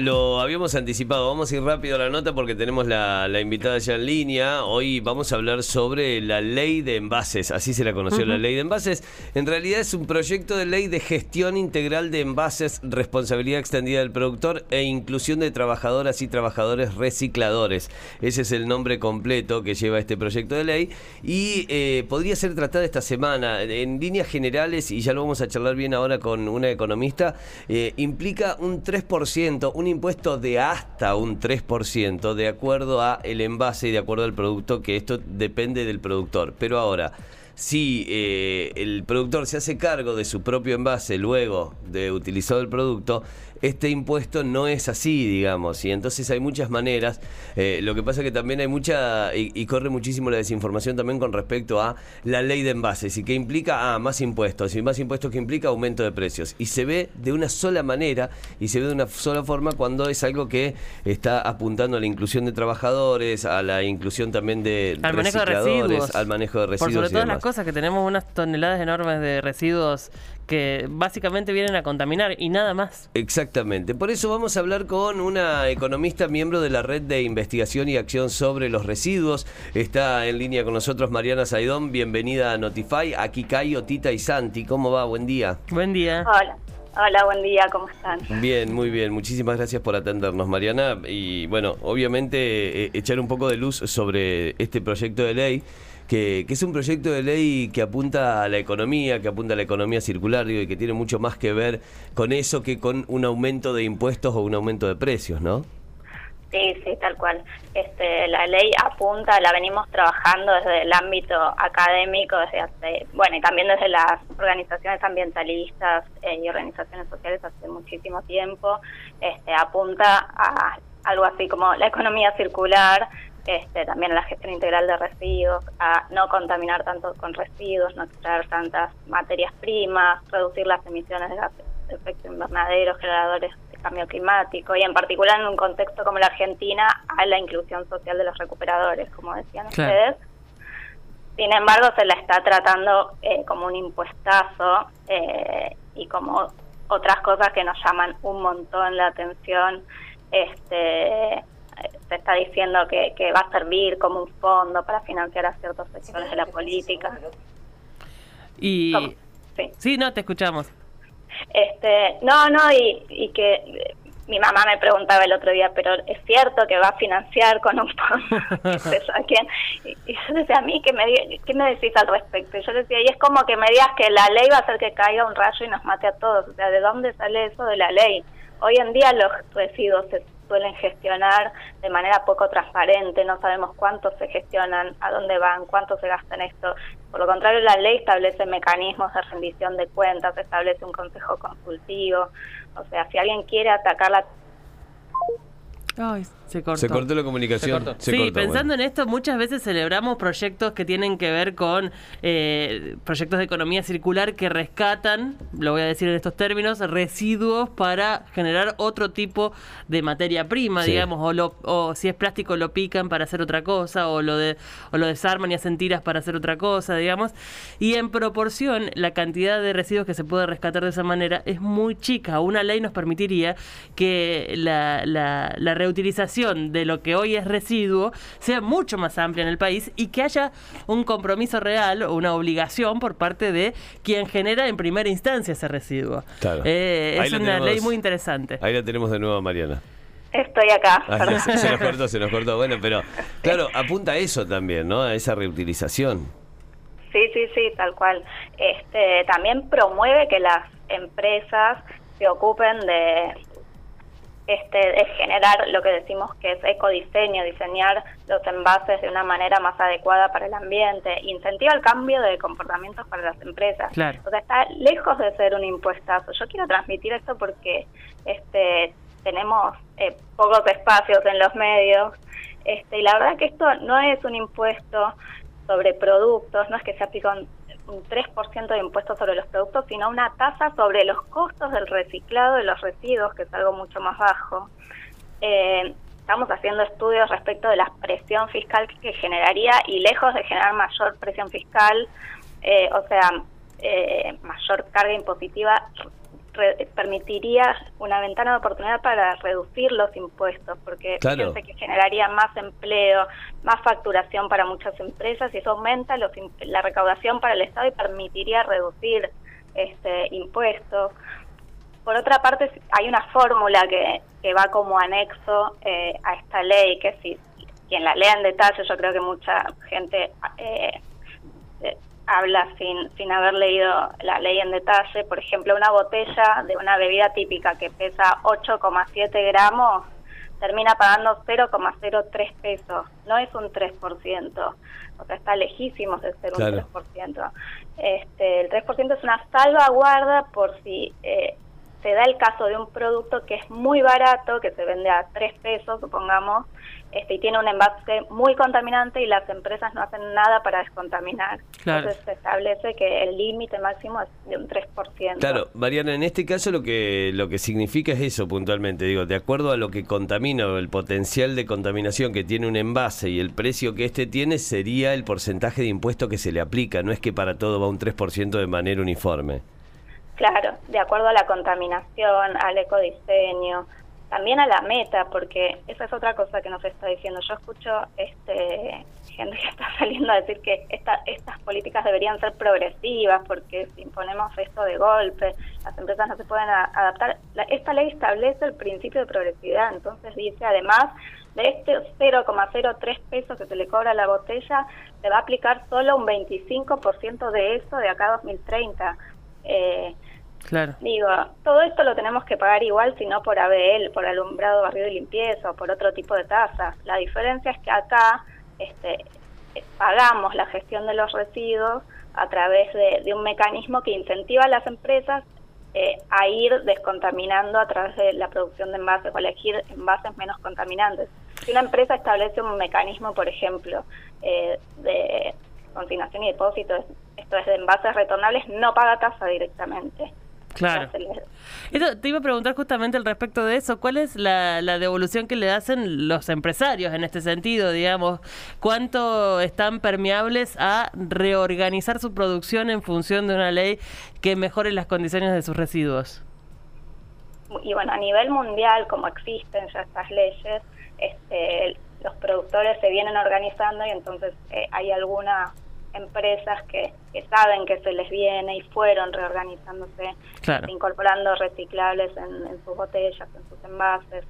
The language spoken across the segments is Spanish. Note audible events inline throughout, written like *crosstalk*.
Lo habíamos anticipado, vamos a ir rápido a la nota porque tenemos la, la invitada ya en línea. Hoy vamos a hablar sobre la ley de envases, así se la conoció la ley de envases. En realidad es un proyecto de ley de gestión integral de envases, responsabilidad extendida del productor e inclusión de trabajadoras y trabajadores recicladores. Ese es el nombre completo que lleva este proyecto de ley y eh, podría ser tratada esta semana. En líneas generales, y ya lo vamos a charlar bien ahora con una economista, eh, implica un 3%, un impuesto de hasta un 3% de acuerdo a el envase y de acuerdo al producto, que esto depende del productor. Pero ahora, si eh, el productor se hace cargo de su propio envase luego de utilizado el producto, este impuesto no es así, digamos, y entonces hay muchas maneras. Eh, lo que pasa que también hay mucha, y, corre muchísimo la desinformación también con respecto a la ley de envases, y que implica, ah, más impuestos, y más impuestos que implica aumento de precios. Y se ve de una sola manera, y se ve de una sola forma cuando es algo que está apuntando a la inclusión de trabajadores, a la inclusión también de al manejo de residuos, al manejo de residuos. Por sobre todas las cosas que tenemos unas toneladas enormes de residuos que básicamente vienen a contaminar y nada más. Exactamente. Por eso vamos a hablar con una economista miembro de la red de investigación y acción sobre los residuos. Está en línea con nosotros Mariana Saidón. Bienvenida a Notify. Aquí Cayo, Tita y Santi. ¿Cómo va? Buen día. Buen día. Hola. Hola, buen día, ¿cómo están? Bien, muy bien. Muchísimas gracias por atendernos, Mariana. Y bueno, obviamente eh, echar un poco de luz sobre este proyecto de ley que, es un proyecto de ley que apunta a la economía, que apunta a la economía circular y que tiene mucho más que ver con eso que con un aumento de impuestos o un aumento de precios, ¿no? Sí, sí, tal cual. Este, la ley apunta, la venimos trabajando desde el ámbito académico, desde hace, bueno, y también desde las organizaciones ambientalistas eh, y organizaciones sociales hace muchísimo tiempo. Este, apunta a algo así como la economía circular, este, también la gestión integral de residuos, a no contaminar tanto con residuos, no extraer tantas materias primas, reducir las emisiones de gases de efecto invernadero, generadores de cambio climático y en particular en un contexto como la Argentina a la inclusión social de los recuperadores, como decían ustedes. Sin embargo, se la está tratando eh, como un impuestazo eh, y como otras cosas que nos llaman un montón la atención. Este, se está diciendo que, que va a servir como un fondo para financiar a ciertos sectores de la política. Y sí. no te escuchamos. Este, no, no, y, y que mi mamá me preguntaba el otro día, pero es cierto que va a financiar con un fondo. *laughs* *laughs* ¿A quién? Y, yo decía, a mí, ¿qué me, ¿qué me decís al respecto? Y yo decía, y es como que me digas que la ley va a hacer que caiga un rayo y nos mate a todos. O sea, ¿de dónde sale eso de la ley? Hoy en día los residuos se suelen gestionar de manera poco transparente, no sabemos cuántos se gestionan, a dónde van, cuánto se gasta en esto. Por lo contrario, la ley establece mecanismos de rendición de cuentas, establece un consejo consultivo. O sea, si alguien quiere atacar la se cortó. la comunicación. sí, pensando en esto, muchas veces celebramos proyectos que tienen que ver con eh, proyectos de economía circular que rescatan, lo voy a decir en estos términos, residuos para generar otro tipo de materia prima, digamos, o, o si es plástico lo pican para hacer otra cosa, o lo, de, o lo desarman y hacen tiras para hacer otra cosa, digamos. Y en proporción, la cantidad de residuos que se puede rescatar de esa manera es muy chica. Una ley nos permitiría que la, la, la reutilización de lo que hoy es residuo sea mucho más amplia en el país y que haya un compromiso real o una obligación por parte de quien genera en primera instancia ese residuo. Eh, es una ley muy interesante. Ahí la tenemos de nuevo, Mariana. Estoy acá. se, nos cortó, se nos cortó. Bueno, pero claro, apunta a eso también, ¿no? A esa reutilización. Sí, sí, sí, tal cual. Este, también promueve que las empresas se ocupen de este, es generar lo que decimos que es ecodiseño, diseñar los envases de una manera más adecuada para el ambiente, incentiva el cambio de comportamientos para las empresas. O sea, está lejos de ser un impuestazo. Yo quiero transmitir esto porque este, tenemos eh, pocos espacios en los medios este, y la verdad que esto no es un impuesto sobre productos, no es que se un 3% de impuestos sobre los productos, sino una tasa sobre los costos del reciclado de los residuos, que es algo mucho más bajo. Eh, estamos haciendo estudios respecto de la presión fiscal que generaría y lejos de generar mayor presión fiscal, eh, o sea, eh, mayor carga impositiva, permitiría una ventana de oportunidad para reducir los impuestos, porque claro. que generaría más empleo, más facturación para muchas empresas y eso aumenta los, la recaudación para el Estado y permitiría reducir este impuestos. Por otra parte, hay una fórmula que, que va como anexo eh, a esta ley, que si quien la lea en detalle, yo creo que mucha gente eh, eh, habla sin, sin haber leído la ley en detalle. Por ejemplo, una botella de una bebida típica que pesa 8,7 gramos termina pagando 0,03 pesos. No es un 3%. O sea, está lejísimo de ser un 3%. Este, el 3% es una salvaguarda por si eh, se da el caso de un producto que es muy barato, que se vende a 3 pesos, supongamos, este, y tiene un envase muy contaminante y las empresas no hacen nada para descontaminar. Entonces se establece que el límite máximo es de un 3%. Claro, Mariana, en este caso lo que lo que significa es eso puntualmente, digo, de acuerdo a lo que contamina o el potencial de contaminación que tiene un envase y el precio que éste tiene sería el porcentaje de impuesto que se le aplica, no es que para todo va un 3% de manera uniforme. Claro, de acuerdo a la contaminación, al ecodiseño, también a la meta, porque esa es otra cosa que nos está diciendo. Yo escucho este gente que *laughs* está saliendo a decir que esta, estas políticas deberían ser progresivas, porque si imponemos esto de golpe, las empresas no se pueden adaptar. esta ley establece el principio de progresividad, entonces dice además de este 0,03 pesos que se le cobra la botella, se va a aplicar solo un 25% de eso de acá a 2030. Eh, Digo, todo esto lo tenemos que pagar igual, si no por ABL, por alumbrado, barrio y limpieza o por otro tipo de tasas. La diferencia es que acá este, pagamos la gestión de los residuos a través de, un mecanismo que incentiva a las empresas eh, a ir descontaminando a través de la producción de envases o elegir envases menos contaminantes. Si una empresa establece un mecanismo, por ejemplo, eh, de consignación y depósito, esto es de envases retornables, no paga tasa directamente. Claro. te iba a preguntar justamente al respecto de eso. ¿Cuál es la, devolución que le hacen los empresarios en este sentido? Digamos, ¿cuánto están permeables a reorganizar su producción en función de una ley que mejore las condiciones de sus residuos? Y bueno, a nivel mundial, como existen ya estas leyes, este, los productores se vienen organizando y entonces eh, hay alguna empresas que, saben que se les viene y fueron reorganizándose, incorporando reciclables en, sus botellas, en sus envases,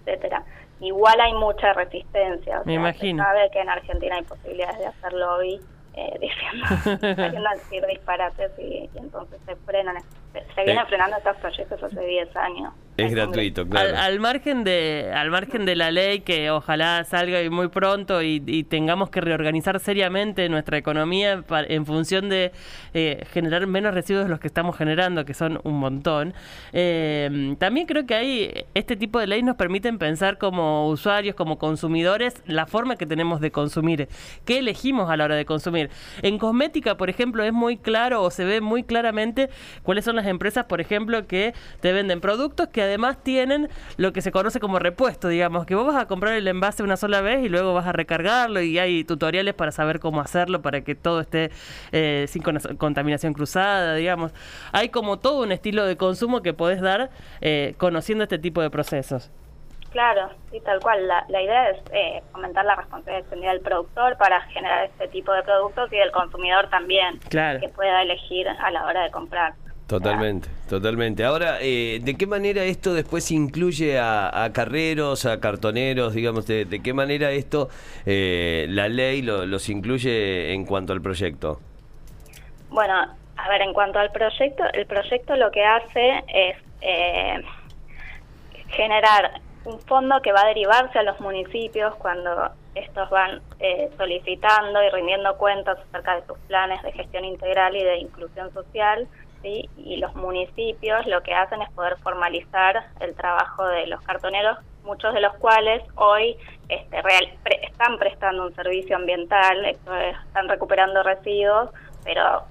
etcétera. Igual hay mucha resistencia. Me imagino. Se sabe que en Argentina hay posibilidades de hacerlo hoy eh, *laughs* diciendo, decir disparates y, entonces se frenan, se, vienen frenando estos proyectos hace 10 años. Es gratuito, claro. Al, margen de al margen de la ley que ojalá salga muy pronto y, tengamos que reorganizar seriamente nuestra economía en función de eh, generar menos residuos de los que estamos generando, que son un montón. Eh, también creo que hay este tipo de leyes nos permiten pensar como usuarios, como consumidores, la forma que tenemos de consumir, qué elegimos a la hora de consumir. En cosmética, por ejemplo, es muy claro o se ve muy claramente cuáles son las empresas, por ejemplo, que te venden productos que además tienen lo que se conoce como repuesto, digamos, que vos vas a comprar el envase una sola vez y luego vas a recargarlo y hay tutoriales para saber cómo hacerlo para que todo esté eh, sin contaminación cruzada, digamos. Hay como todo un estilo de consumo que podés dar eh, conociendo este tipo de procesos. Claro, sí, tal cual. La, la idea es eh, aumentar la responsabilidad extendida del productor para generar este tipo de productos y del consumidor también, que pueda elegir a la hora de comprar. Totalmente, totalmente. Ahora, eh, ¿de qué manera esto después incluye a, carreros, a cartoneros, digamos, de, qué manera esto, eh, la ley los incluye en cuanto al proyecto? Bueno, a ver, en cuanto al proyecto, el proyecto lo que hace es eh, generar un fondo que va a derivarse a los municipios cuando estos van solicitando y rindiendo cuentas acerca de sus planes de gestión integral y de inclusión social y los municipios lo que hacen es poder formalizar el trabajo de los cartoneros, muchos de los cuales hoy este, real, están prestando un servicio ambiental, están recuperando residuos, pero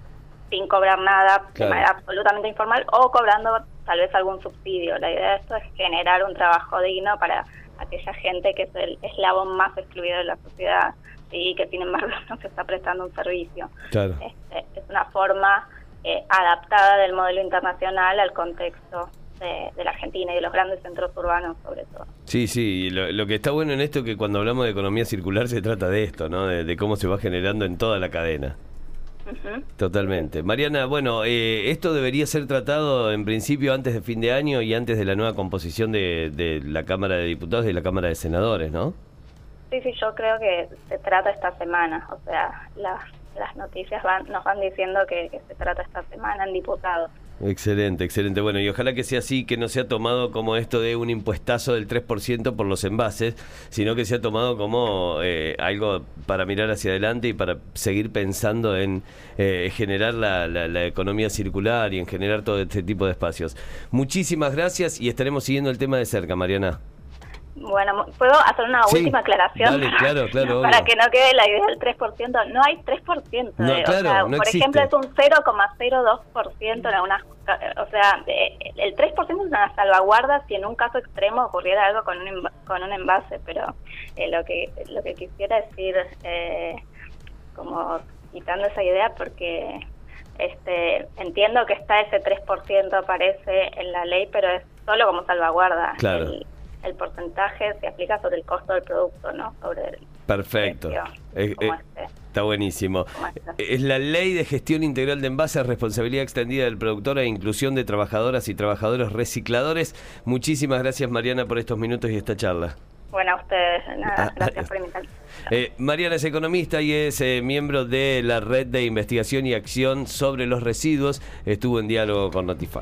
sin cobrar nada de manera absolutamente informal o cobrando tal vez algún subsidio. La idea de esto es generar un trabajo digno para aquella gente que es el eslabón más excluido de la sociedad y que sin embargo *laughs* no se está prestando un servicio. Claro. Este, es una forma eh, adaptada del modelo internacional al contexto de, de, la Argentina y de los grandes centros urbanos sobre todo. Sí, sí, lo, lo, que está bueno en esto es que cuando hablamos de economía circular se trata de esto, ¿no? De, de cómo se va generando en toda la cadena. Uh -huh. Totalmente. Mariana, bueno, eh, esto debería ser tratado en principio antes de fin de año y antes de la nueva composición de, de la Cámara de Diputados y la Cámara de Senadores, ¿no? Sí, sí, yo creo que se trata esta semana. O sea, las, las noticias van, nos van diciendo que, se trata esta semana en diputados. Excelente, excelente. Bueno, y ojalá que sea así, que no sea tomado como esto de un impuestazo del 3% por los envases, sino que sea tomado como eh, algo para mirar hacia adelante y para seguir pensando en eh, generar la, la, la, economía circular y en generar todo este tipo de espacios. Muchísimas gracias y estaremos siguiendo el tema de cerca, Mariana. Bueno, ¿puedo hacer una sí, última aclaración? Dale, claro, *laughs* claro. Para que no quede la idea del 3%. No hay 3%. No, eh, claro, o sea, no por existe. ejemplo, es un 0,02% en algunas... O sea, el 3% es una salvaguarda si en un caso extremo ocurriera algo con un, con un envase, pero eh, lo que lo que quisiera decir, eh, como quitando esa idea, porque este entiendo que está ese 3% aparece en la ley, pero es solo como salvaguarda. Claro. El, el porcentaje se aplica sobre el costo del producto, no sobre el Perfecto. Eh, eh, este. Está buenísimo. Este. Es la ley de gestión integral de envases, responsabilidad extendida del productor e inclusión de trabajadoras y trabajadores recicladores. Muchísimas gracias Mariana por estos minutos y esta charla. Bueno, a ustedes, nada, Ah, gracias ah, por invitarme. Eh, Mariana es economista y es eh, miembro de la red de investigación y acción sobre los residuos. Estuvo en diálogo con Notify.